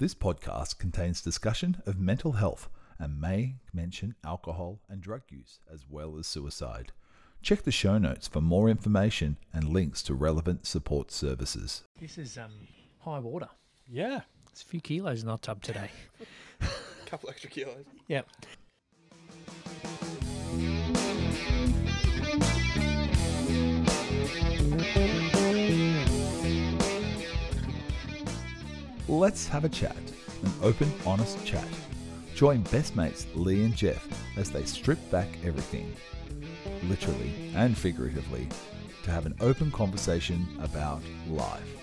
This podcast contains discussion of mental health and may mention alcohol and drug use as well as suicide. Check the show notes for more information and links to relevant support services. This is um, high water. Yeah. It's a few kilos in the hot tub today. A couple extra kilos. Yep. Let's have a chat, an open, honest chat. Join best mates Lee and Jeff as they strip back everything, literally and figuratively, to have an open conversation about life.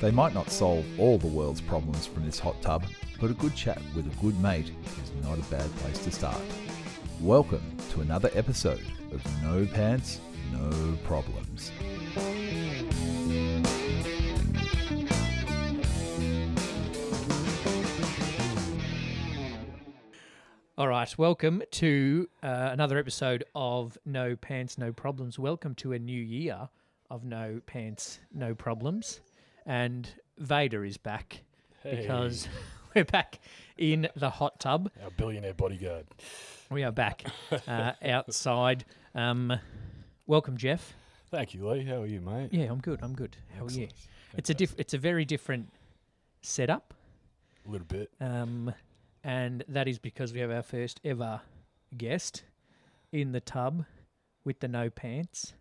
They might not solve all the world's problems from this hot tub, but a good chat with a good mate is not a bad place to start. Welcome to another episode of No Pants, No Problems. All right. Welcome to uh, another episode of No Pants, No Problems. Welcome to a new year of No Pants, No Problems. And Vader is back because we're back in the hot tub. Our billionaire bodyguard. We are back uh, outside. Um, welcome, Jeff. Thank you, Lee. How are you, mate? Yeah, I'm good. I'm good. How are you? Excellent. It's a diff- It's a very different setup. A little bit. Um, and that is because we have our first ever guest in the tub with the no pants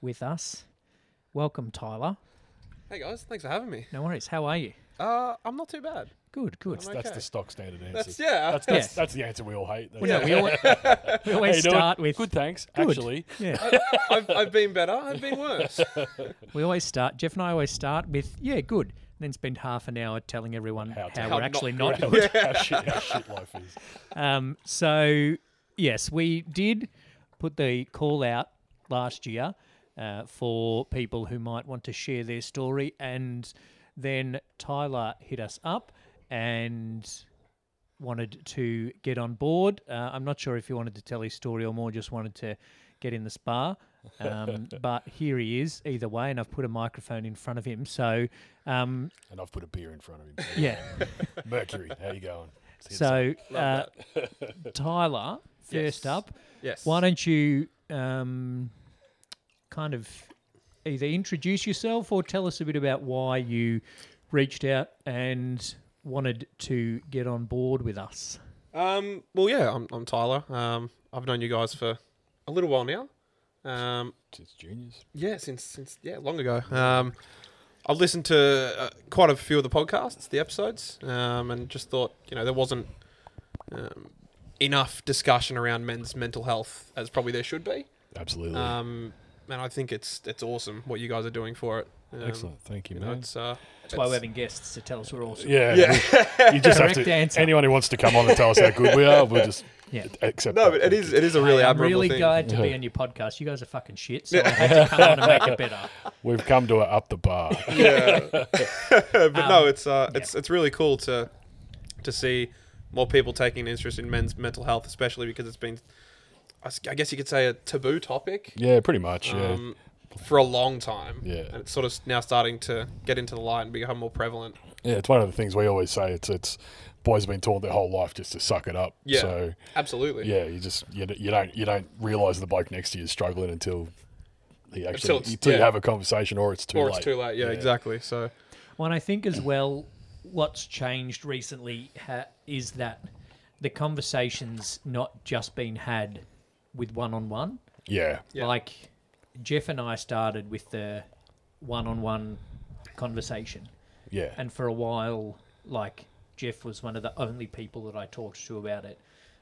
with us. Welcome, Tyler. Hey guys, thanks for having me. No worries. How are you? Uh, I'm not too bad. Good, good. I'm That's okay. the stock standard answer. That's yeah. That's, that's, Yeah. that's the answer we all hate. That's Well, no, we always, we always How you doing? start with Good, thanks. Good. Actually, yeah. I've, I've been better. I've been worse. We always start. Jeff and I always start with yeah, good. Then spend half an hour telling everyone how, How- we're actually not not how, shit, how shit life is. Um, so yes, we did put the call out last year uh, for people who might want to share their story, and then Tyler hit us up and wanted to get on board. Uh, I'm not sure if he wanted to tell his story or more just wanted to get in the spa. Um, but here he is, either way, and I've put a microphone in front of him. So, um, And I've put a beer in front of him. yeah. Mercury, how you going? So, uh, Tyler, first Yes. up, yes. Why don't you um, kind of either introduce yourself or tell us a bit about why you reached out and wanted to get on board with us? Um. Well, yeah. I'm, I'm Tyler. Um. I've known you guys for a little while now. Um. It's juniors. Yeah. Since since yeah, long ago. Um. I've listened to uh, quite a few of the podcasts, the episodes, um, and just thought you know there wasn't um, enough discussion around men's mental health as probably there should be. Absolutely. Um, and I think it's it's awesome what you guys are doing for it. Um, Excellent. Thank you, You know, man. it's uh, That's why we're having guests to tell us we're awesome. Yeah. yeah. You just have to. answer. Anyone who wants to come on and tell us how good we are, we'll just Yeah. accept. no, that. but it Thank is you. it is a really Hey, I'm admirable really thing. glad to be on your podcast. You guys are fucking shit, so I had to come on and make it better. We've come to a up the bar. yeah, but no, Um, it's uh, it's it's really cool to to see more people taking an interest in men's mental health, especially because it's been, I guess you could say, a taboo topic yeah, pretty much. Yeah. For a long time. Yeah. and it's sort of now starting to get into the light and become more prevalent. Yeah, it's one of the things we always say. It's it's boys have been taught their whole life just to suck it up. Yeah. So Absolutely. yeah, you just you, you don't you don't realize the bloke next to you is struggling until he actually Until until, it's- you yeah. have a conversation or it's too or late. it's too late. Yeah, exactly. So Well, and I think as well, what's changed recently ha- is that the conversation's not just been had with one on one. Yeah, Yeah. Like Jeff and I started with the one on one conversation, yeah, and for a while, like Jeff was one of the only people that I talked to about it,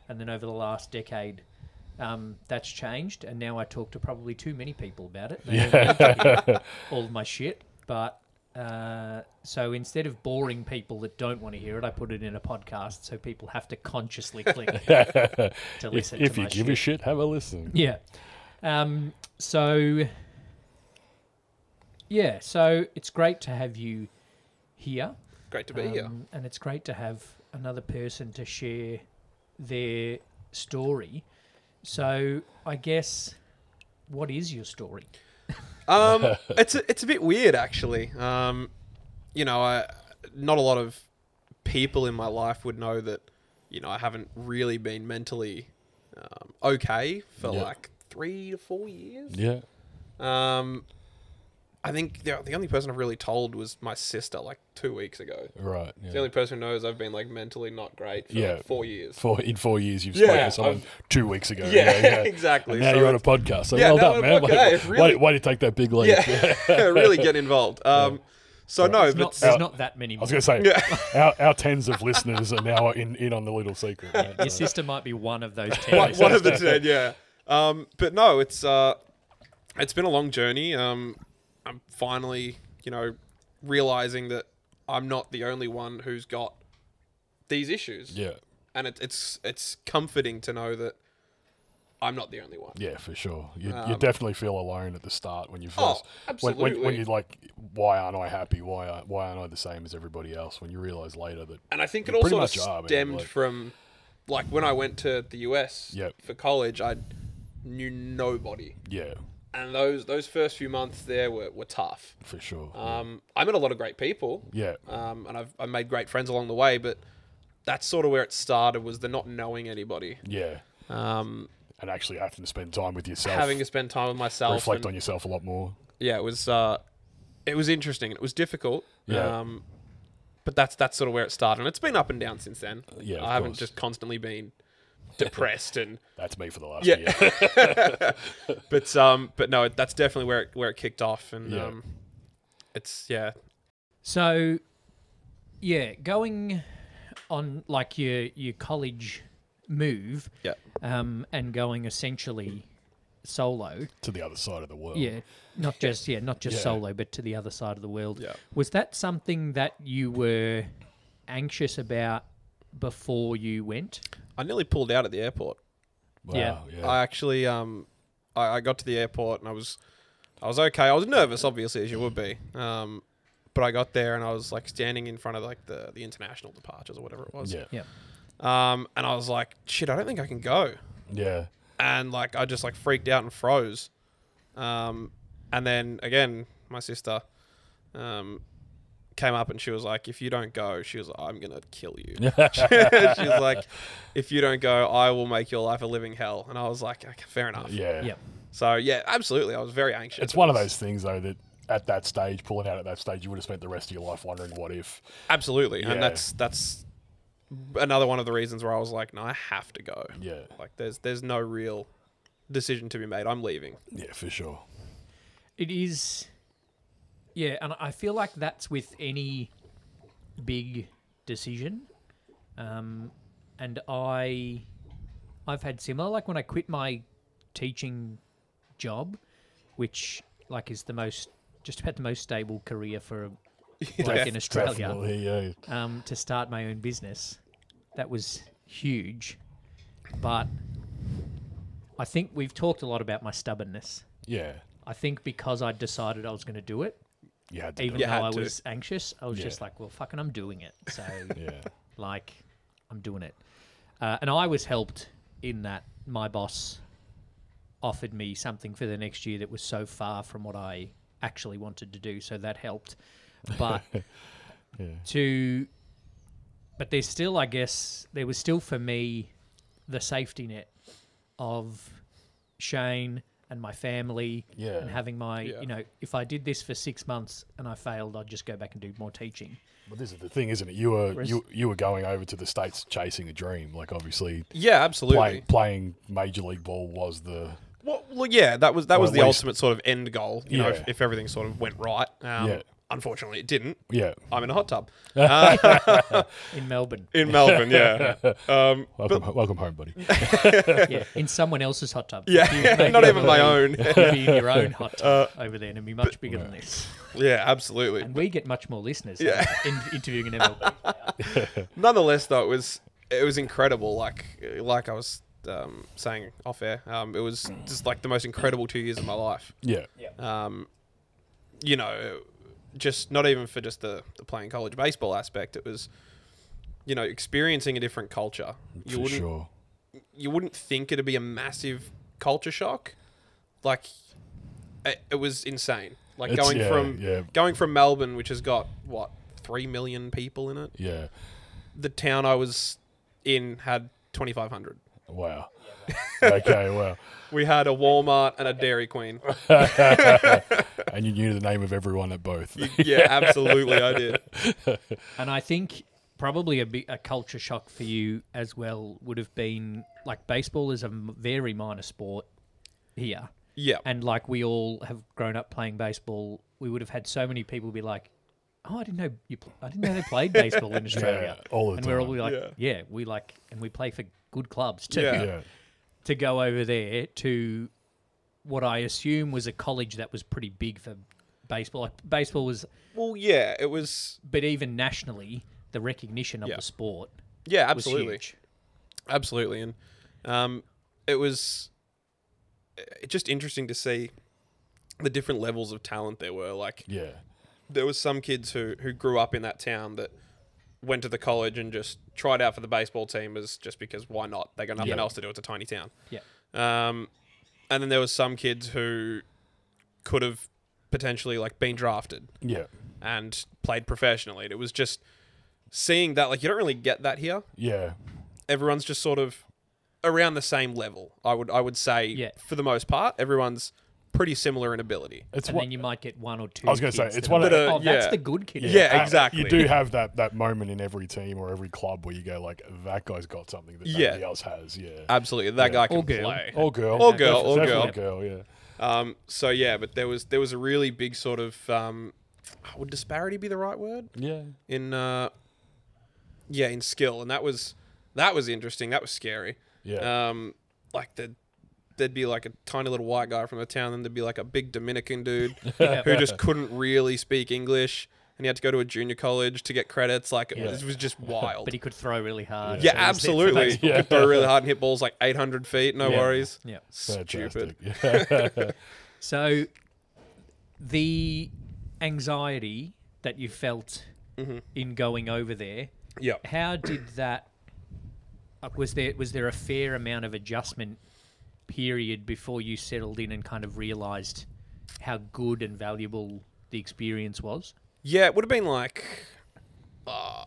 and then over the last decade. Um, that's changed, and now I talk to probably too many people about it. They all need to hear all of my shit, but uh, so instead of boring people that don't want to hear it, I put it in a podcast so people have to consciously click to if, listen if to you my give shit. a shit, have a listen. Yeah. Um, so, yeah, so it's great to have you here. great to be here. um, And it's great to have another person to share their story. So, I guess, what is your story? Um, it's a, it's a bit weird actually. Um, you know, I, not a lot of people in my life would know that, you know, I haven't really been mentally um, okay for Yeah. like three to four years. Yeah. Um, I think the, the only person I've really told was my sister like two weeks ago. Right. Yeah. The only person who knows I've been like mentally not great for Yeah. like, four years. Four, in four years, you've Yeah, spoken to someone I've- two weeks ago. Yeah, exactly. And now So you're on a podcast. So Yeah, well done, I'm man. on a Way, podcast. way, Really- way to take that big leap. Yeah, really get involved. Um, so no, There's but not, there's not that many. I was going to say, our, our tens of listeners are now in, in on the little secret. mate. Your sister might be one of those ten. one, one of the ten, yeah. Um, but no, it's uh, it's been a long journey. Um, I'm finally, you know, realizing that I'm not the only one who's got these issues, Yeah. and it, it's it's comforting to know that I'm not the only one. Yeah, for sure. You, you Um, definitely feel alone at the start when you Oh, first. when, when, when absolutely. you're like, why aren't I happy? Why aren't, why aren't I the same as everybody else? When you realize later that. And I think it You all sort of much are, man, stemmed like- from, like when I went to the US Yep. for college, I knew nobody, Yeah, and those those first few months there were, were tough. for sure. Um, I met a lot of great people, yeah. um, and I've I made great friends along the way. But that's sort of where it started was the not knowing anybody, Yeah. um, And actually having to spend time with yourself. having to spend time with myself. reflect and- on yourself a lot more. yeah, it was uh, it was interesting. It was difficult. Yeah. Um, but that's that's sort of where it started, and it's been up and down since then. Yeah, I haven't course. just constantly been depressed and That's me for the last Yeah. year. but um but no, that's definitely where it where it kicked off, and Yeah. um, it's yeah So, yeah, going on like your your college move, yeah um, and going essentially solo. to the other side of the world. Yeah, not just yeah, not just Yeah. solo, but to the other side of the world. Yeah. Was that something that you were anxious about before you went? I nearly pulled out at the airport. Wow, Yeah. yeah. I actually um I, I got to the airport and I was I was okay. I was nervous, obviously, as you would be. Um, but I got there and I was like standing in front of like the the international departures or whatever it was. yeah. Yeah. Um, and I was like, shit, I don't think I can go. Yeah. and like I just like freaked out and froze. Um, and then again, my sister um, came up and she was like, "If you don't go, she was like, I'm gonna kill you." she was like, "If you don't go, I will make your life a living hell." And I was like, okay, "Fair enough." Yeah. Yeah. So yeah, absolutely, I was very anxious. It's one of those things though that at that stage, pulling out at that stage, you would have spent the rest of your life wondering what if. Absolutely, Yeah. and that's that's another one of the reasons where I was like, "No, I have to go." Yeah. Like, there's there's no real decision to be made. I'm leaving. Yeah, for sure. It is, yeah, and I feel like that's with any big decision. Um, and I, I've had similar. Like when I quit my teaching job, which like is the most, just about the most stable career for, like in Australia, yeah. um, to start my own business. That was huge, but I think we've talked a lot about my stubbornness. Yeah. I think because I decided I was going to do it, You had to even do You though had I to. was anxious, I was Yeah. just like, well, fucking, I'm doing it. So. Yeah. like, I'm doing it. Uh, and I was helped in that my boss offered me something for the next year that was so far from what I actually wanted to do. So that helped. But Yeah. to, but there's still, I guess, there was still for me the safety net of Shane and my family Yeah. and having my, Yeah. you know, if I did this for six months and I failed, I'd just go back and do more teaching. But this is the thing, isn't it? You were you you were going over to the states chasing a dream. Like obviously, Yeah, absolutely. playing playing major league ball was the Well, well, yeah, that was that Or was the least- ultimate sort of end goal. You know, if, if everything sort of went right. Um, Yeah. Unfortunately, it didn't. yeah. I'm in a hot tub uh, In Melbourne, in Melbourne. Yeah. Um, Welcome, welcome home, buddy. yeah, in someone else's hot tub. yeah. Maybe Not even my own. be- you'll be in your own hot tub over there and it'll be much bigger than this. yeah, absolutely. And we get much more listeners Yeah. in, interviewing an MLB. Nonetheless, though, it was it was incredible. Like like I was um, saying off air, um, it was just like the most incredible two years of my life. Yeah. um, you know, just not even for just the, the playing college baseball aspect. It was, you know, experiencing a different culture. You for wouldn't sure. you wouldn't think it'd be a massive culture shock. Like, it, it was insane. Like It's- going yeah, from yeah. going from Melbourne, which has got what three million people in it. Yeah. the town I was in had 2,500. Wow. okay, well, We had a Walmart and a Dairy Queen. and you knew the name of everyone at both. Yeah, absolutely, I did. And I think probably a big, a culture shock for you as well would have been like baseball is a very minor sport here, Yeah, and like we all have grown up playing baseball. We would have had so many people be like, "Oh, I didn't know you. Pl- I didn't know they played baseball in Australia." Yeah, all the and we're all like, Yeah. yeah. we like, and we play for good clubs too. Yeah. yeah. To go over there to what I assume was a college that was pretty big for baseball. Like baseball was, well, yeah, it was. but even nationally, the recognition of Yeah. the sport Yeah, was absolutely. huge. Absolutely, and um, it was uh, just interesting to see the different levels of talent there were. Like Yeah. there was some kids who who grew up in that town that went to the college and just tried out for the baseball team was just because why not? They got nothing Yeah. else to do. It's a tiny town. Yeah. Um, and then there was some kids who could have potentially like been drafted Yeah. and played professionally. And it was just seeing that like you don't really get that here. Yeah. everyone's just sort of around the same level. I would I would say Yeah. for the most part, everyone's pretty similar in ability. It's and what then you might get one or two. I was gonna gonna say, it's one of- That are- oh, that's yeah. the good kid. Yeah, uh, exactly. You do have that that moment in every team or every club where you go like, that guy's got something that Yeah. nobody else has. Yeah. Absolutely, that Yeah. guy can Or girl. play. Or girl. Or girl, Definitely- or definitely girl. girl. Yeah. Um, so yeah, but there was there was a really big sort of um, would disparity be the right word Yeah. in uh, yeah in skill, and that was that was interesting. That was scary. Yeah. Um, like the. There'd be like a tiny little white guy from the town, then there'd be like a big Dominican dude who just couldn't really speak English, and he had to go to a junior college to get credits. Like it, Yeah. was, it was just wild. But he could throw really hard. yeah, so he was there for absolutely. baseball. Yeah. Could throw really hard and hit balls like 800 feet. No Yeah. worries. Yeah. Stupid. Fantastic. Yeah. So the anxiety that you felt Mm-hmm. in going over there, Yeah. how did that? uh, Was there was there a fair amount of adjustment period before you settled in and kind of realised how good and valuable the experience was? Yeah, it would have been like uh,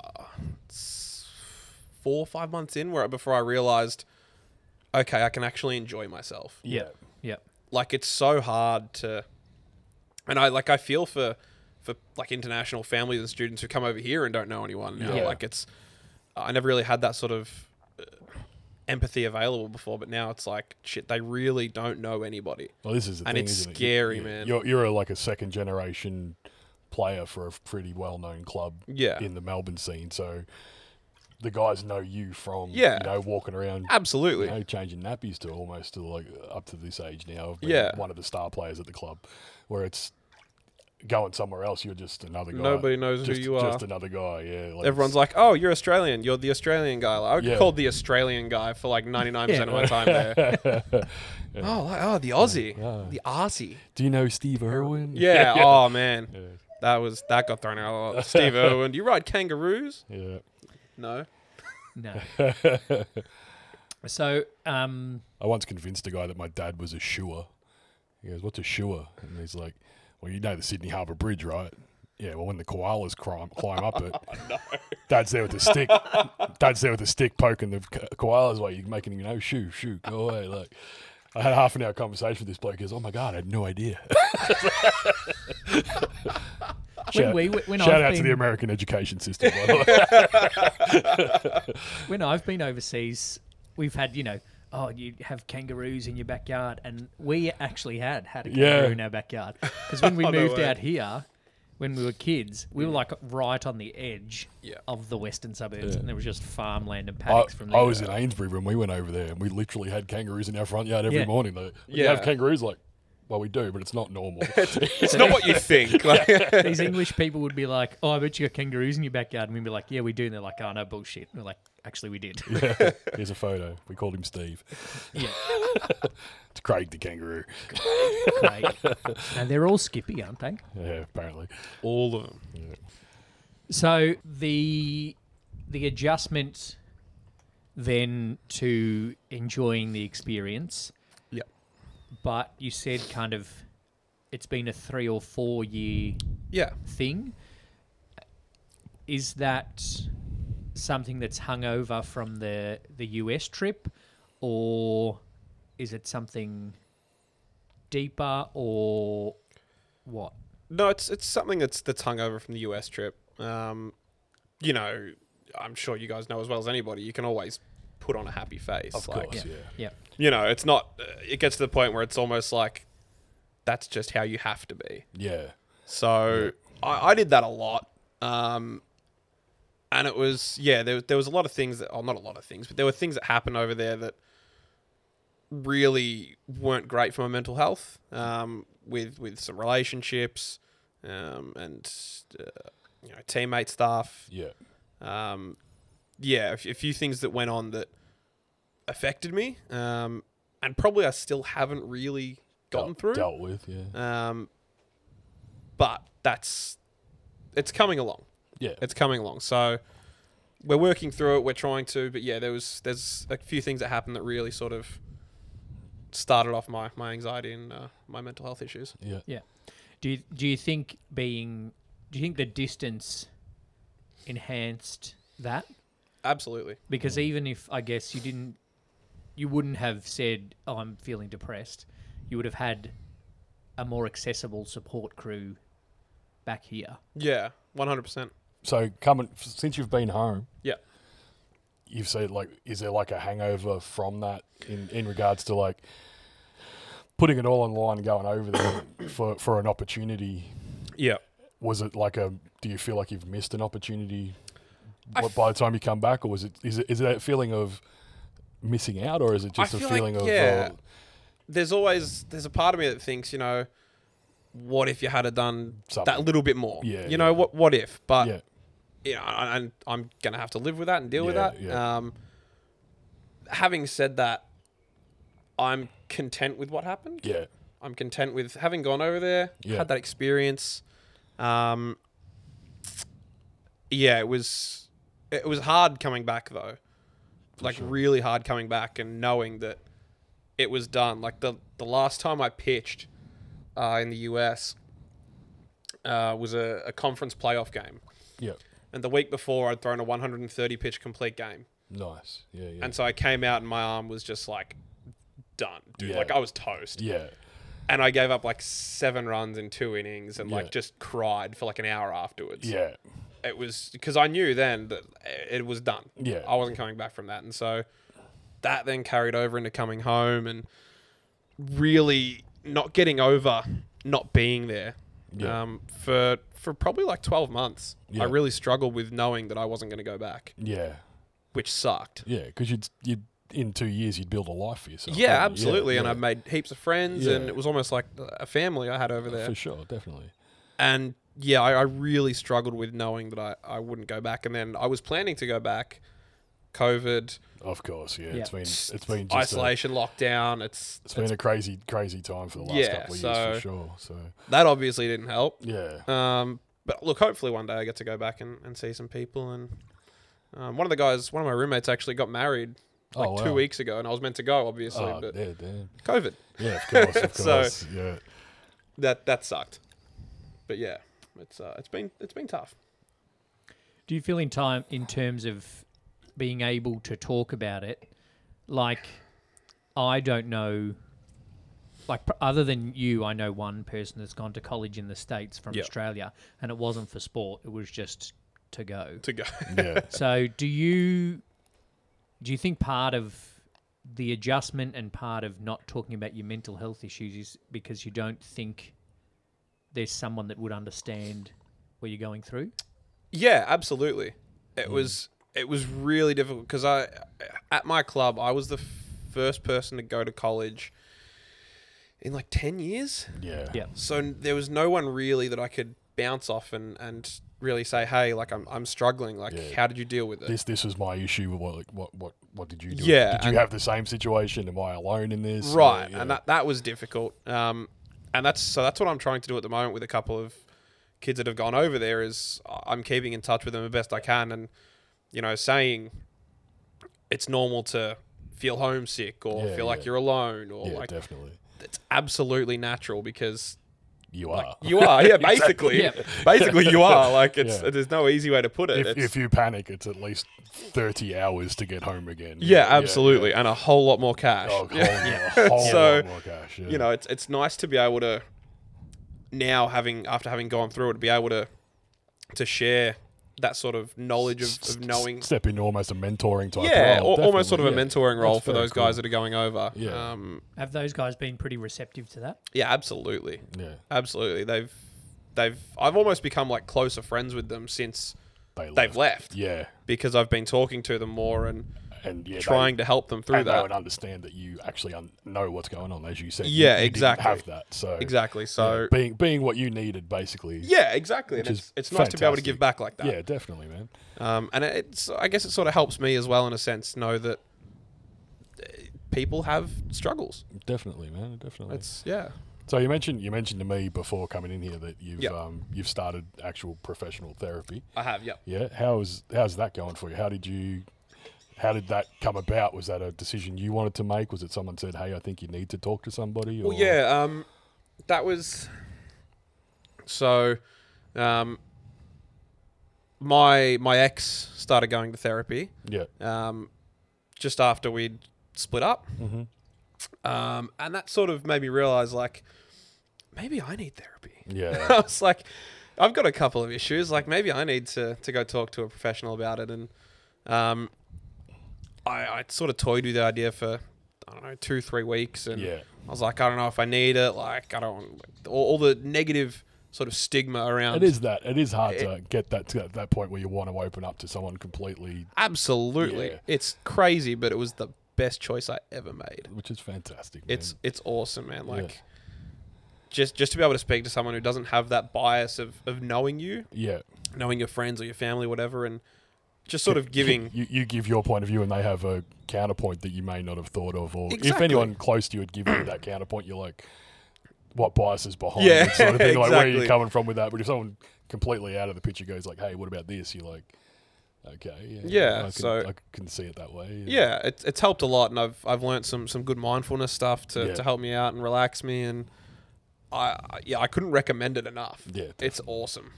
four or five months in where before I realized, okay, I can actually enjoy myself. yeah. Yeah. Like it's so hard to, and I like I feel for for like international families and students who come over here and don't know anyone. Now. Yeah. Like it's, I never really had that sort of empathy available before, but now it's like shit. They really don't know anybody. Well, this is the And thing, it's isn't it? scary, You- man. You're you're a, like a second generation player for a pretty well known club Yeah. in the Melbourne scene, so the guys know you from Yeah. you know walking around Absolutely. you know, changing nappies to almost to like up to this age now of being Yeah. one of the star players at the club, where it's going somewhere else, you're just another guy. Nobody knows who just, you are. Just another guy. Yeah. Like Everyone's like, "Oh, you're Australian. You're the Australian guy." Like, I get Yeah. called the Australian guy for like 99% of my time there. Oh, like, oh, the Aussie, Yeah. the Aussie. Do you know Steve Irwin? Yeah. Oh man, Yeah. that was that got thrown out a lot. Steve Irwin. Do you ride kangaroos? yeah. No. No. so, um, I once convinced a guy that my dad was a shoer. He goes, "What's a shoer?" And he's like, "Well, you know the Sydney Harbour Bridge, right?" Yeah. Well, when the koalas climb, climb up it, oh, Dad's there with the stick. Dad's there with the stick poking the koalas while you're making him, you know, shoo, shoo, go away. Like, I had a half an hour conversation with this bloke. He goes, "Oh my god, I had no idea." when Shout- we when Shout I've out been, to the American education system. By the way. when I've been overseas, we've had you know, oh, you have kangaroos in your backyard, and we actually had had a Yeah. kangaroo in our backyard because when we Oh, moved way. out here, when we were kids, we were mm. like right on the edge Yeah. of the western suburbs, and there was just farmland and I, paddocks from there. I was in Ainsbury when we went over there, and we literally had kangaroos in our front yard every Yeah. morning. Like, you have kangaroos, like, well, we do, but it's not normal. It's not what you think. Like, These English people would be like, "Oh, I bet you got kangaroos in your backyard," and we'd be like, "Yeah, we do." And they're like, "Oh no, bullshit." And we're like, "Actually, we did." Yeah. Here's a photo. We called him Steve. yeah, It's Craig the kangaroo. great. and they're all skippy, aren't they? Yeah, apparently. all of them. Yeah. So the the adjustment then to enjoying the experience, Yeah. but you said kind of it's been a three or four year Yeah. thing. Is that something that's hung over from the the US trip, or is it something deeper, or what? No, it's it's something that's that's hung over from the US trip. Um, you know, I'm sure you guys know as well as anybody. You can always put on a happy face. Of like, course, yeah. Yeah. You know, it's not. Uh, it gets to the point where it's almost like that's just how you have to be. Yeah. So I, I did that a lot. Um, and it was yeah, there there was a lot of things that, oh, not a lot of things, but there were things that happened over there that really weren't great for my mental health. Um, with with some relationships, um, and uh, you know teammate stuff. Yeah. Um, yeah, a, few things that went on that affected me. Um, and probably I still haven't really gotten Dealt- through. Dealt with, yeah. Um, but that's it's coming along. Yeah. It's coming along. So we're working through it. We're trying to, but yeah, there was there's a few things that happened that really sort of started off my my anxiety and uh, my mental health issues. yeah. Yeah. Do you, do you think being do you think the distance enhanced that? Absolutely. Because even if I guess you didn't, you wouldn't have said, "Oh, I'm feeling depressed." You would have had a more accessible support crew back here. Yeah, one hundred percent. So coming since you've been home, Yeah. you've said like, is there like a hangover from that in in regards to like putting it all online and going over there for for an opportunity? Yeah. Was it like a? Do you feel like you've missed an opportunity I by the time you come back, or was it is it is it that feeling of missing out, or is it just a feel like, feeling of yeah. uh, There's always there's a part of me that thinks, you know, what if you had done Something. that little bit more? Yeah, You know what? What if? But yeah, know, and I'm gonna have to live with that and deal with that. yeah. Um, having said that, I'm content with what happened. yeah, I'm content with having gone over there, Yeah. had that experience. Um, yeah, it was it was hard coming back though, like sure. really hard coming back and knowing that it was done. Like the the last time I pitched uh, in the US uh, was a, a conference playoff game, yeah. And the week before I'd thrown a 130 pitch complete game, Nice. Yeah, yeah. and so I came out and my arm was just like done, dude. Yeah. Like I was toast yeah, and I gave up like seven runs in two innings and Yeah. like just cried for like an hour afterwards. yeah, It was because I knew then that it was done. yeah. I wasn't coming back from that. And so that then carried over into coming home and really not getting over not being there Yeah. um, for for probably like 12 months. Yeah. I really struggled with knowing that I wasn't going to go back, yeah, which sucked. yeah. Because you'd you'd in two years you'd build a life for yourself. Yeah, absolutely. Yeah, and yeah. I've made heaps of friends, and it was almost like a family I had over there. for sure, definitely. and yeah, I, I really struggled with knowing that I, I wouldn't go back. And then I was planning to go back. COVID, Of course, yeah. Yeah. It's been it's been just a, isolation, lockdown. It's, it's been a crazy crazy time for the last Yeah, couple of years for sure. So that obviously didn't help. yeah, Um, but look, hopefully one day I get to go back and, and see some people. And um, one of the guys, one of my roommates, actually got married like oh, two wow. weeks ago, and I was meant to go, obviously, Oh, but yeah, damn. COVID yeah, of course, of So- course. yeah, that that sucked. But yeah, it's uh, it's been it's been tough. Do you feel in time in terms of being able to talk about it? Like, I don't know. Like, pr- other than you, I know one person that's gone to college in the states from Yep. Australia, and it wasn't for sport; it was just to go. To go, yeah. So, do you do you think part of the adjustment and part of not talking about your mental health issues is because you don't think there's someone that would understand what you're going through? Yeah, absolutely. Mm. It was it was really difficult because I at my club I was the first person to go to college in like ten years. yeah, Yeah. So there was no one really that I could bounce off and and really say, hey, like I'm I'm struggling. Like, Yeah. how did you deal with it? This this was my issue. What like, what what what did you do? Yeah, did you have the same situation? Am I alone in this? right, Yeah, and that that was difficult. Um, and that's so that's what I'm trying to do at the moment with a couple of kids that have gone over there. Is I'm keeping in touch with them the best I can, and you know, saying it's normal to feel homesick or Yeah, feel like yeah. you're alone or yeah, like definitely. it's absolutely natural because you are. You are, yeah, basically. Yep. Basically, you are. Like, it's Yeah. there's no easy way to put it. if, if you panic, it's at least 30 hours to get home again. yeah, absolutely, and a whole lot more cash. Oh, Yeah. whole, whole So, lot more cash. Yeah. You know, it's it's nice to be able to now having after having gone through it, to be able to to share that sort of knowledge of, of knowing. step into almost a mentoring type Yeah, role. al- almost sort of a mentoring role That's for very those guys that are going over. Yeah. Um, Have those guys been pretty receptive to that? yeah, absolutely, Yeah, absolutely. They've they've I've almost become like closer friends with them since they they've left Yeah, because I've been talking to them more and and yeah, trying to help them through and they that. would understand that you actually un- know what's going on, as you said. Yeah, you didn't exactly. Have that, so Exactly. yeah, So being being what you needed, basically. yeah, exactly. And it's, it's nice to be able to give back like that. yeah, definitely, man. Um, and it's I guess it sort of helps me as well in a sense know that uh, people have struggles. Definitely, man. Definitely. It's yeah. So you mentioned you mentioned to me before coming in here that you've Yep. um, you've started actual professional therapy. I have. yeah. Yeah. How's how's that going for you? How did you how did that come about? Was that a decision you wanted to make? Was it someone said, "Hey, I think you need to talk to somebody"? Well, yeah. Um, that was so. Um, my my ex started going to therapy Yeah. um, just after we'd split up, hmm um, and that sort of made me realize like maybe I need therapy. Yeah. I was like, I've got a couple of issues. Like maybe I need to to go talk to a professional about it. And um, I, I sort of toyed with the idea for I don't know two three weeks, and yeah. I was like, I don't know if I need it. Like I don't all, all the negative sort of stigma around. It is that. It is hard It- to get that to that point where you want to open up to someone completely, absolutely. Yeah. It's crazy, but it was the best choice I ever made. which is fantastic. man. It's it's awesome, man. Yeah. Like. Just, just to be able to speak to someone who doesn't have that bias of, of knowing you, yeah. knowing your friends or your family, whatever, and just sort of giving. you, you give your point of view and they have a counterpoint that you may not have thought of or if anyone close to you would give you that counterpoint you're like what bias is behind Yeah, it sort of thing like where are you coming from with that but if someone completely out of the picture goes like hey what about this you're like okay yeah Yeah, I can, so- I can see it that way yeah, it's it's helped a lot, and I've I've learned some some good mindfulness stuff to, Yeah. to help me out and relax me, and I I- yeah I couldn't recommend it enough. yeah It's awesome.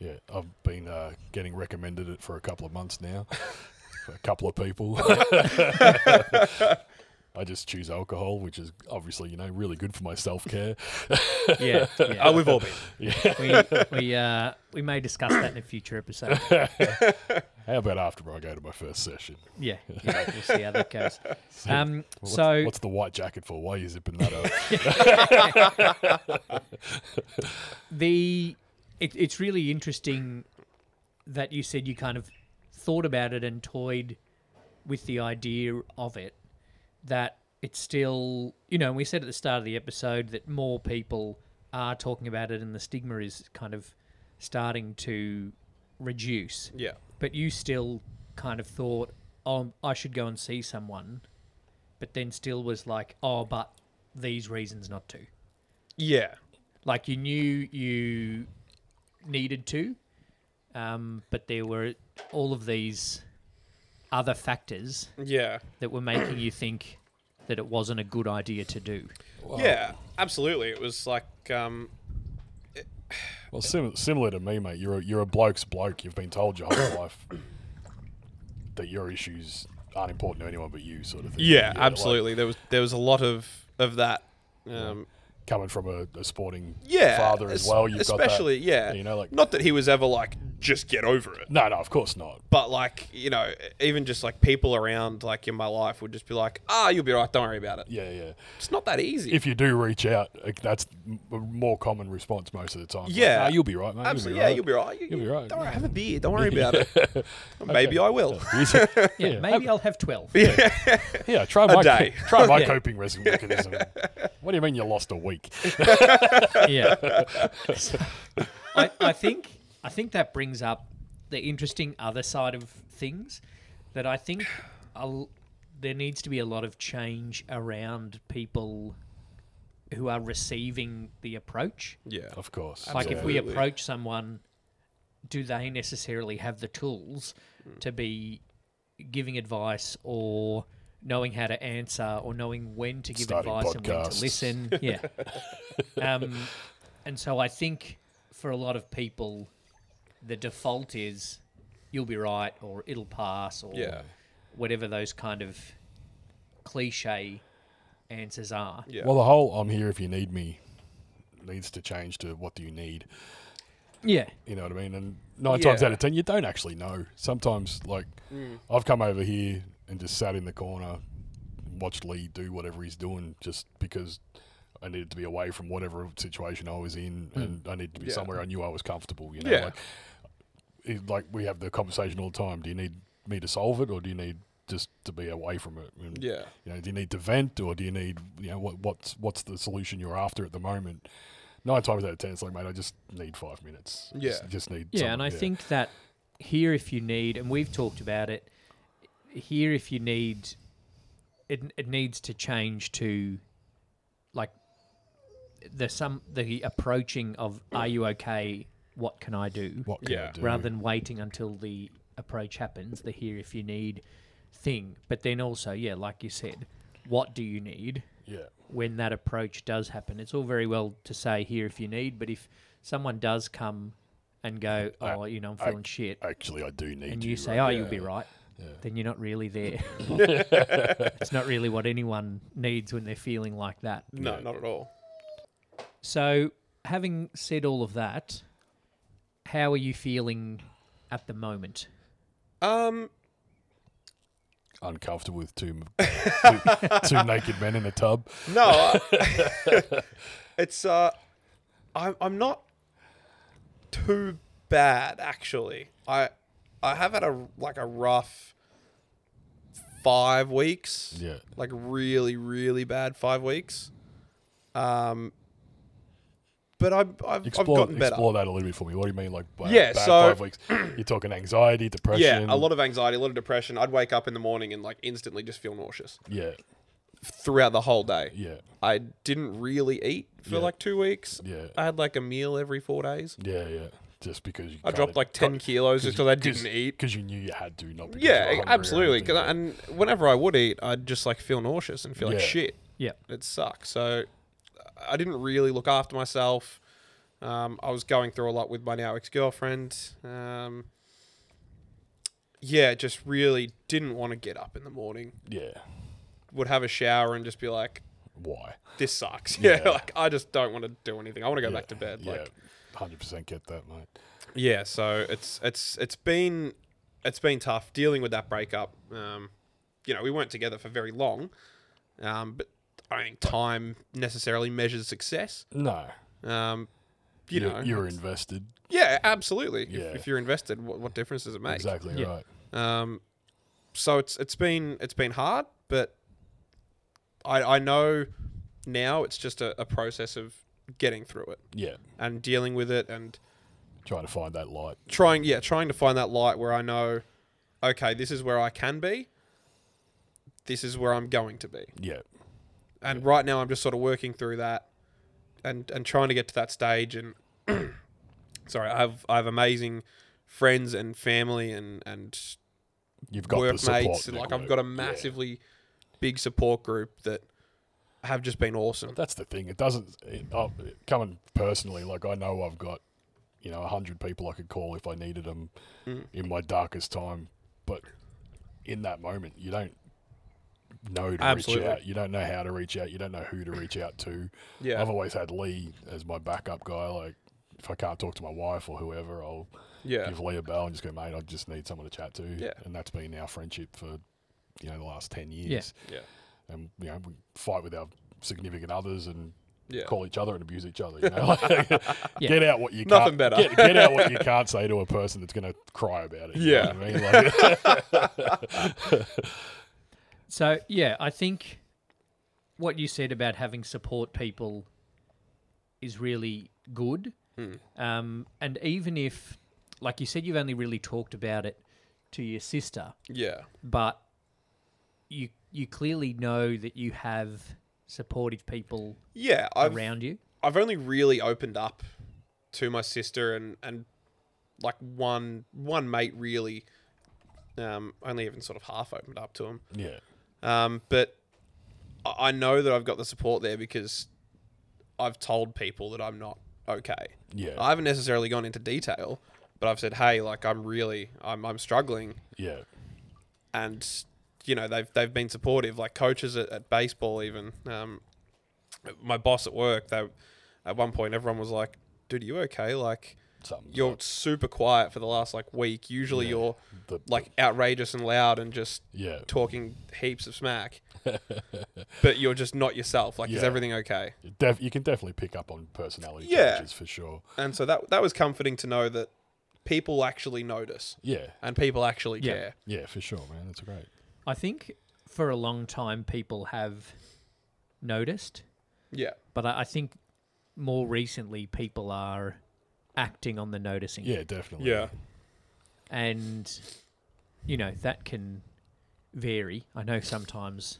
Yeah I've been uh, getting recommended it for a couple of months now for a couple of people I just choose alcohol, which is obviously, you know, really good for my self care. Yeah. yeah. Oh, we've all been. yeah. we we uh we may discuss that in a future episode. How about after I go to my first session? Yeah, yeah we'll see how that goes. Um, What's, so what's the white jacket for? Why are you zipping that up? the it, it's really interesting that you said you kind of thought about it and toyed with the idea of it. That it's still, you know, we said at the start of the episode that more people are talking about it, and the stigma is kind of starting to reduce. Yeah. but you still kind of thought, oh, I should go and see someone, but then still was like, oh, but these reasons not to. Yeah. Like you knew you needed to, um, but there were all of these other factors Yeah. that were making you think that it wasn't a good idea to do. Yeah. Absolutely. It was like um well, sim- similar to me, mate. You're a, you're a bloke's bloke. You've been told your whole life that your issues aren't important to anyone but you, sort of thing. yeah, like, absolutely. there was there was a lot of of that. Um, coming from a, a sporting yeah. father as es- well, you've especially got yeah. You know, like Not that he was ever like just get over it. no, no, of course not. But like, you know, even just like people around like in my life would just be like, "Ah, you'll be right. Don't worry about it." Yeah, yeah. It's not that easy. If you do reach out, like, that's m- a more common response most of the time. It's like, Yeah. "Nah, you'll be right, mate. Absolutely, yeah, you'll be right. You, You'll be right, Don't worry, have a beer. Don't worry about it. Maybe I will. Yeah, Yeah, maybe I'll have twelve. Yeah, yeah. try my day. try my Yeah. coping res- mechanism. what do you mean you lost a week? yeah. I, I think I think that brings up the interesting other side of things that I think I'll, there needs to be a lot of change around people who are receiving the approach. Yeah. Of course. Like if we approach someone, do they necessarily have the tools to be giving advice or knowing how to answer or knowing when to give Starting advice and when to listen? Yeah. um, And so I think for a lot of people, the default is you'll be right or it'll pass or Yeah. whatever those kind of cliche answers are. Yeah. Well, the whole "I'm here if you need me" needs to change to "What do you need?" Yeah. You know what I mean? And nine times out of ten, you don't actually know. Sometimes, like, mm. I've come over here and just sat in the corner, watched Lee do whatever he's doing, just because I needed to be away from whatever situation I was in, hmm. and I needed to be Yeah. somewhere I knew I was comfortable. You know, Yeah. like, it, like we have the conversation all the time. Do you need me to solve it, or do you need just to be away from it? And, Yeah. You know, do you need to vent, or do you need, you know, what what's what's the solution you're after at the moment? Nine times out of ten, it's like, mate, I just need five minutes. Yeah. just, just need. Yeah, and I think that here, if you need, and we've talked about it, here, if you need, it, it needs to change to like the some the approaching of are you okay? What can I do? what can I Yeah. do? Rather than waiting until the approach happens, the here if you need thing. But then also, yeah, like you said, what do you need? yeah, when that approach does happen. It's all very well to say here if you need, but if someone does come and go, I- oh, you know, I'm I- feeling shit, actually, I do need and you. you say, right? oh, Yeah. you'll be right, Yeah. then you're not really there. it's not really what anyone needs when they're feeling like that. No, Yeah. not at all. So, having said all of that, how are you feeling at the moment? Um, uncomfortable with two, two, two naked men in a tub. no, I- it's uh, I'm I'm not too bad actually. I I have had a like a rough five weeks. Yeah, like really, really bad five weeks. Um, but I've I've, I've gotten better. explore that a little bit for me. What do you mean, like bad, Yeah, so- five weeks? You're talking anxiety, depression. Yeah, a lot of anxiety, a lot of depression. I'd wake up in the morning and like instantly just feel nauseous yeah, throughout the whole day. yeah, I didn't really eat for Yeah. like two weeks. yeah, I had like a meal every four days. yeah, yeah. Just because you I dropped like ten kilos just because I didn't eat. because you knew you had to, not because you were Yeah, or absolutely. anything, 'Cause I- and whenever I would eat, I'd just like feel nauseous and feel like shit. Yeah. it sucks. So I didn't really look after myself. Um, I was going through a lot with my now ex girlfriend. Um, yeah, just really didn't want to get up in the morning. yeah. Would have a shower and just be like, Why? "This sucks." Yeah, Yeah. like I just don't want to do anything. I want to go yeah. back to bed. Yeah, Like, hundred percent get that, mate. yeah. So it's it's it's been it's been tough dealing with that breakup. Um, you know, we weren't together for very long, um, but I don't think time necessarily measures success. No, Um, you you know, you're invested. Yeah, absolutely. If, if you're invested, what, what difference does it make? Exactly Yeah. right. Um, so it's it's been it's been hard, but I I know now it's just a, a process of getting through it Yeah, and dealing with it and trying to find that light. trying yeah trying to find that light where I know, okay, this is where I can be. This is where I'm going to be. Yeah, and right now I'm just sort of working through that and and trying to get to that stage and sorry I have I have amazing friends and family and and you've got workmates and like I've got a Yeah. massively big support group that have just been awesome That's the thing. It doesn't. It, oh, coming personally, like I know I've got, you know, a hundred people I could call if I needed them Mm. in my darkest time. But in that moment, you don't know to Absolutely. reach out. You don't know how to reach out. You don't know who to reach out to. yeah I've always had Lee as my backup guy. Like if I can't talk to my wife or whoever, I'll yeah give Lee a bell and just go, mate. I just need someone to chat to. Yeah. And that's been our friendship for, you know, the last ten years. yeah And you know, we fight with our significant others and yeah call each other and abuse each other. You know? Like, Yeah. Get out what you Nothing can't. better. Get, get out what you can't say to a person that's going to cry about it. Yeah. I mean? Like, So yeah, I think what you said about having support people is really good. Hmm. Um, and even if, like you said, you've only really talked about it to your sister, yeah but you you clearly know that you have supportive people yeah I've around you. I've only really opened up to my sister and and like one one mate really um only even sort of half opened up to him yeah. Um, but I know that I've got the support there because I've told people that I'm not okay. Yeah. I haven't necessarily gone into detail, but I've said, hey, like I'm really, I'm, I'm struggling, yeah. and you know they've they've been supportive, like coaches at, at baseball even. Um, my boss at work, they at one point everyone was like, "Dude, are you okay? Like Something's you're up. super quiet for the last like week. Usually Yeah. you're The- like outrageous and loud and just Yeah. talking heaps of smack, but you're just not yourself. Like, is everything okay?" You Def- you can definitely pick up on personality Yeah. changes for sure. And so that that was comforting to know that people actually notice Yeah. and people actually Yeah. care. Yeah, for sure, man. That's great. I think for a long time people have noticed, Yeah, but I, I think more recently people are acting on the noticing. Yeah, definitely. yeah, and you know that can vary. I know sometimes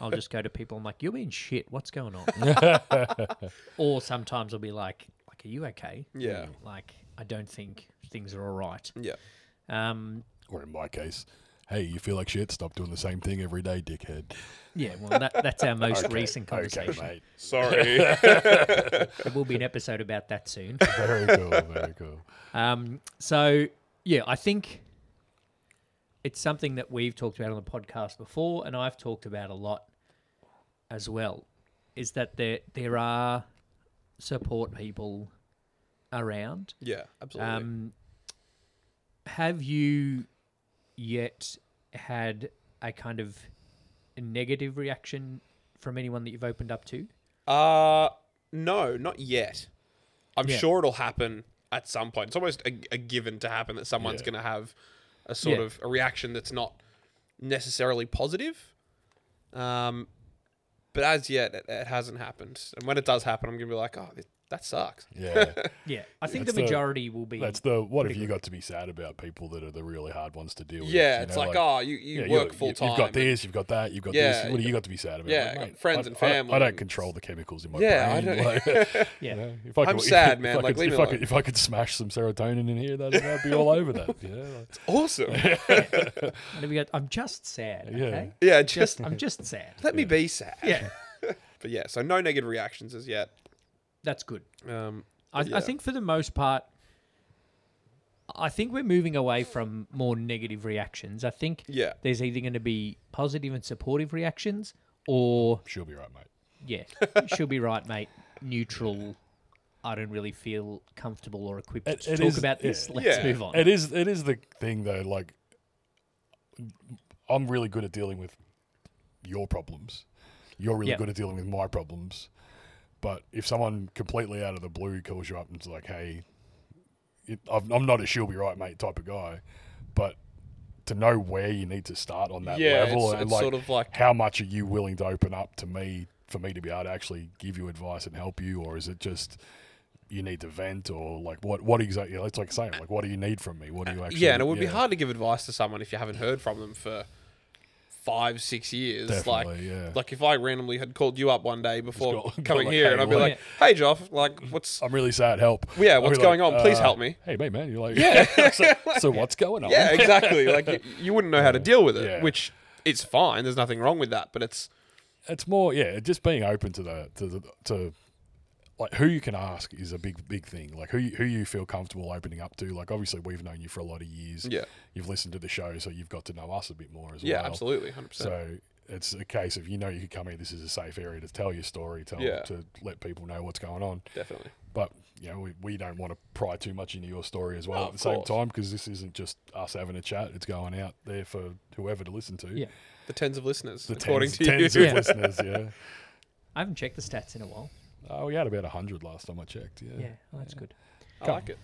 I'll just go to people. I'm like, "You're being shit. What's going on?" or sometimes I'll be like, "Like, are you okay?" yeah, Like, I don't think things are all right. yeah. Um, Or in my case, hey, you feel like shit? Stop doing the same thing every day, dickhead. yeah, well, that, that's our most Okay, recent conversation. Okay, mate. Sorry. There will be an episode about that soon. Very cool. Very cool. Um, so yeah, I think it's something that we've talked about on the podcast before, and I've talked about a lot as well. Is that there there are support people around? yeah, absolutely. Um, have you yet had a kind of negative reaction from anyone that you've opened up to? Uh no, not yet. I'm Yeah. sure it'll happen at some point. It's almost a, a given to happen that someone's Yeah. going to have a sort Yeah. of a reaction that's not necessarily positive. Um, but as yet, it, it hasn't happened. And when it does happen, I'm going to be like, oh, th- that sucks. Yeah. Yeah, I think That's the the- majority will be. That's the what have you got to be sad about people that are the really hard ones to deal with. Yeah, you it's know, like, oh, you, you yeah, work full time. You've got this, you've got that, you've got Yeah, this. What do you got to be sad about? yeah, Like, I got mate, friends I- and I I, don't control the chemicals in my Yeah, I brain. don't- like, yeah. you know, if I could, I'm could, sad, if man, I like, could, leave if me I could, if I could smash some serotonin in here, that'd, that'd be all over that. Yeah, like, Awesome. And then we go, I'm just sad. Yeah. Okay. yeah, Just just I'm just sad. let me be sad. Yeah, But yeah, so no negative reactions as yet. That's good. Um, I, Yeah. I think for the most part, I think we're moving away from more negative reactions. I think yeah, there's either going to be positive and supportive reactions, or she'll be right, mate. yeah, she'll be right, mate. Neutral. I don't really feel comfortable or equipped It- to it talk is- about this. yeah. Let's Yeah. move on. It is. It is the thing though. Like, I'm really good at dealing with your problems. You're really Yep. good at dealing with my problems. But if someone completely out of the blue calls you up and is like, "Hey, it, I'm I'm not a she'll be right, mate" type of guy, but to know where you need to start on that yeah. level It's, and it's like sort of like how much are you willing to open up to me for me to be able to actually give you advice and help you, or is it just you need to vent, or like what what exactly? It's like saying like, what do you need from me? What do uh, you actually? yeah, and it would be hard to give advice to someone if you haven't heard from them for five, six years. like, yeah. like if I randomly had called you up one day before got- got coming like, here, hey, and I'd be like, "Hey, Joff, like, what's I'm really sad. Help. Yeah, what's like, going on? Please uh, help me. Hey, mate, man. You're like, Yeah. so, so what's going on? yeah, exactly. Like you, you wouldn't know how to deal with it, Yeah. which it's fine. There's nothing wrong with that, but it's it's more yeah, just being open to the to the to like who you can ask is a big big thing. Like who you, who you feel comfortable opening up to. Like obviously we've known you for a lot of years. yeah, You've listened to the show, so you've got to know us a bit more as yeah, well. Yeah, absolutely, hundred percent. So it's a case of you know you could come here. This is a safe area to tell your story, tell Yeah. to let people know what's going on. Definitely. But you know we, we don't want to pry too much into your story as well No, at the same course. time because this isn't just us having a chat. It's going out there for whoever to listen to. Yeah. The tens of listeners, The according tens, to tens you. of listeners, yeah. I haven't checked the stats in a while. Oh, we had about hundred last time I checked. Yeah. Yeah, well, that's good. I like it.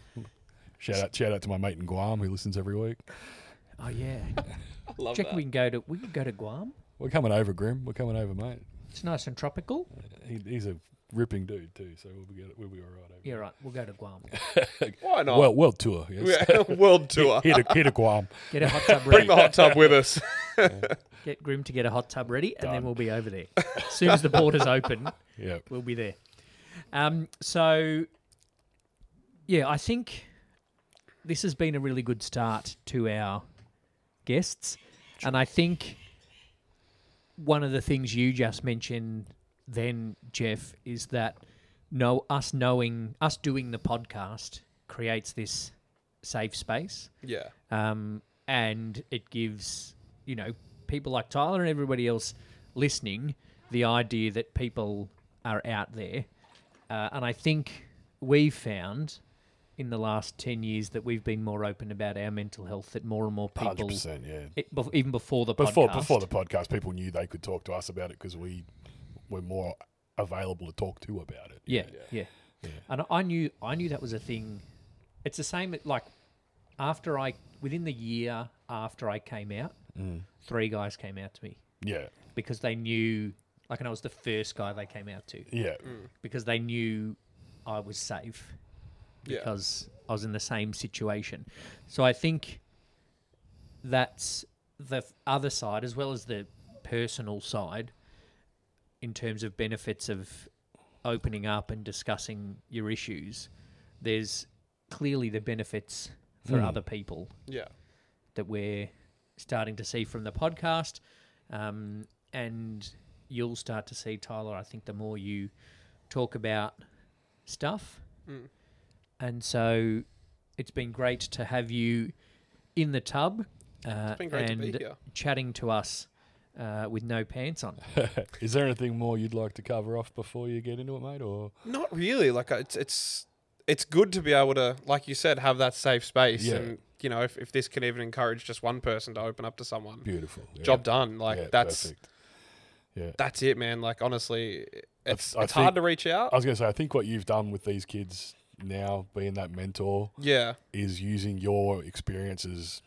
Shout out, shout out to my mate in Guam who listens every week. Oh yeah. I love Check that. we can go to we can go to Guam. We're coming over, Grim. We're coming over, mate. It's nice and tropical. Uh, he, he's a ripping dude too, so we'll be good, we'll be all right over. Yeah, right. We'll go to Guam. Why not? Well, world tour. Yes. Yeah, world tour. here, to, here to Guam. Get a hot tub Bring the hot tub with us. Get Grim to get a hot tub ready, and then Done. we'll be over there. As soon as the borders open, Yeah. we'll be there. Um, so, yeah, I think this has been a really good start to our guests, and I think one of the things you just mentioned then, Jeff, is that know us knowing us doing the podcast creates this safe space, Yeah. um, and it gives you know people like Tyler and everybody else listening the idea that people are out there, uh, and I think we've found in the last 10 years that we've been more open about our mental health that more and more people percent, yeah. it, bef- even before the Before podcast before the podcast, people knew they could talk to us about it because we were more available to talk to about it. yeah, yeah Yeah. and I knew I knew that was a thing it's the same like after I within the year after I came out Mm. three guys came out to me Yeah, because they knew like and I was the first guy they came out to yeah, because they knew I was safe Yeah. because I was in the same situation. So I think that's the f- other side as well as the personal side in terms of benefits of opening up and discussing your issues. There's clearly the benefits for Mm. other people Yeah. that we're starting to see from the podcast. Um, and you'll start to see, Tyler, I think the more you talk about stuff. Mm. And so it's been great to have you in the tub uh, It's been great to and be here. chatting to us uh, with no pants on. Is there anything more you'd like to cover off before you get into it, mate? Or Not really. Like uh, it's it's it's good to be able to, like you said, have that safe space. Yeah. And you know, if, if this can even encourage just one person to open up to someone, beautiful yeah. job done. Like Yeah, that's perfect. Yeah, that's it, man. Like honestly, it's I it's hard to reach out. I was gonna say, I think what you've done with these kids now, being that mentor, yeah. is using your experiences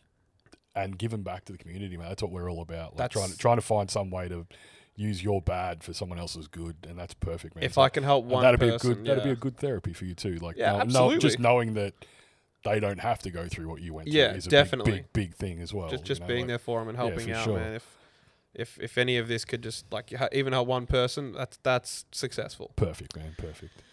and giving back to the community, man. That's what we're all about. Like trying to trying to find some way to use your bad for someone else's good, and that's perfect, man. If So- I can help one that'd person, be a good that'd be a good therapy for you too. Like Yeah, know- absolutely. just knowing that they don't have to go through what you went Yeah, through is a definitely. big, big, big thing as well. just you just know, being like- there for them and Yeah, helping for out, sure. man. If if if any of this could just like ha- even help one person, that's that's successful. Perfect, man. Perfect.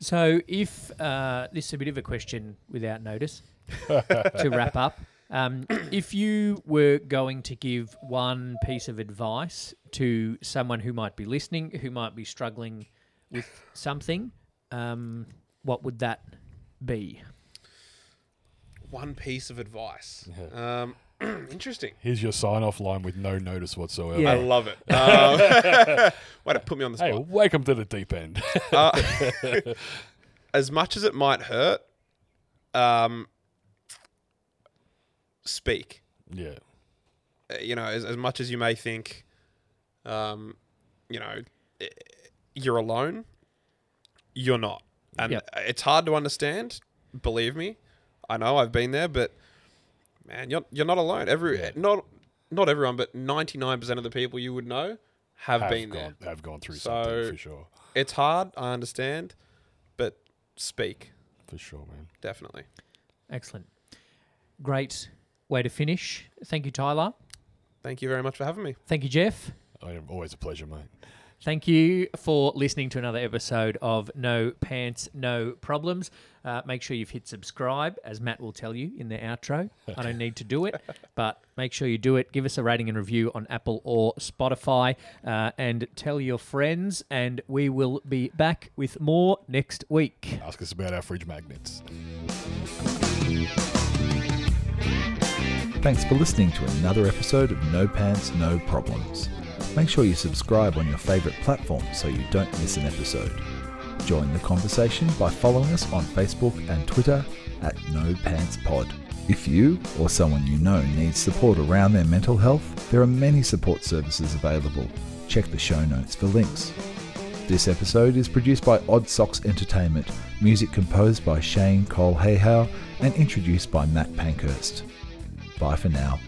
So, if uh, this is a bit of a question without notice to wrap up, um, if you were going to give one piece of advice to someone who might be listening, who might be struggling with something, um, what would that be? One piece of advice. Um, interesting. Here's your sign off line with no notice whatsoever. Yeah. I love it. Um, way to put me on the Hey, spot. welcome to the deep end. Uh, as much as it might hurt, um, speak. yeah. Uh, You know, as, as much as you may think, um, you know, you're alone, you're not. And Yep. it's hard to understand. Believe me, I know I've been there, but man, you're you're not alone. Every Yeah. not not everyone, but ninety nine percent of the people you would know have, Have been gone, there. have gone through So- something for sure. It's hard, I understand, but speak For sure, man. definitely. Excellent. Great way to finish. Thank you, Tyler. Thank you very much for having me. Thank you, Jeff. I always a pleasure, mate. Thank you for listening to another episode of No Pants, No Problems. Uh, make sure you've hit subscribe, as Matt will tell you in the outro. I don't need to do it, but make sure you do it. Give us a rating and review on Apple or Spotify, uh, and tell your friends. And we will be back with more next week. Ask us about our fridge magnets. Thanks for listening to another episode of No Pants, No Problems. Make sure you subscribe on your favourite platform so you don't miss an episode. Join the conversation by following us on Facebook and Twitter at No Pants Pod. If you or someone you know needs support around their mental health, there are many support services available. Check the show notes for links. This episode is produced by Odd Socks Entertainment, music composed by Shane Cole Hayhow, and introduced by Matt Pankhurst. Bye for now.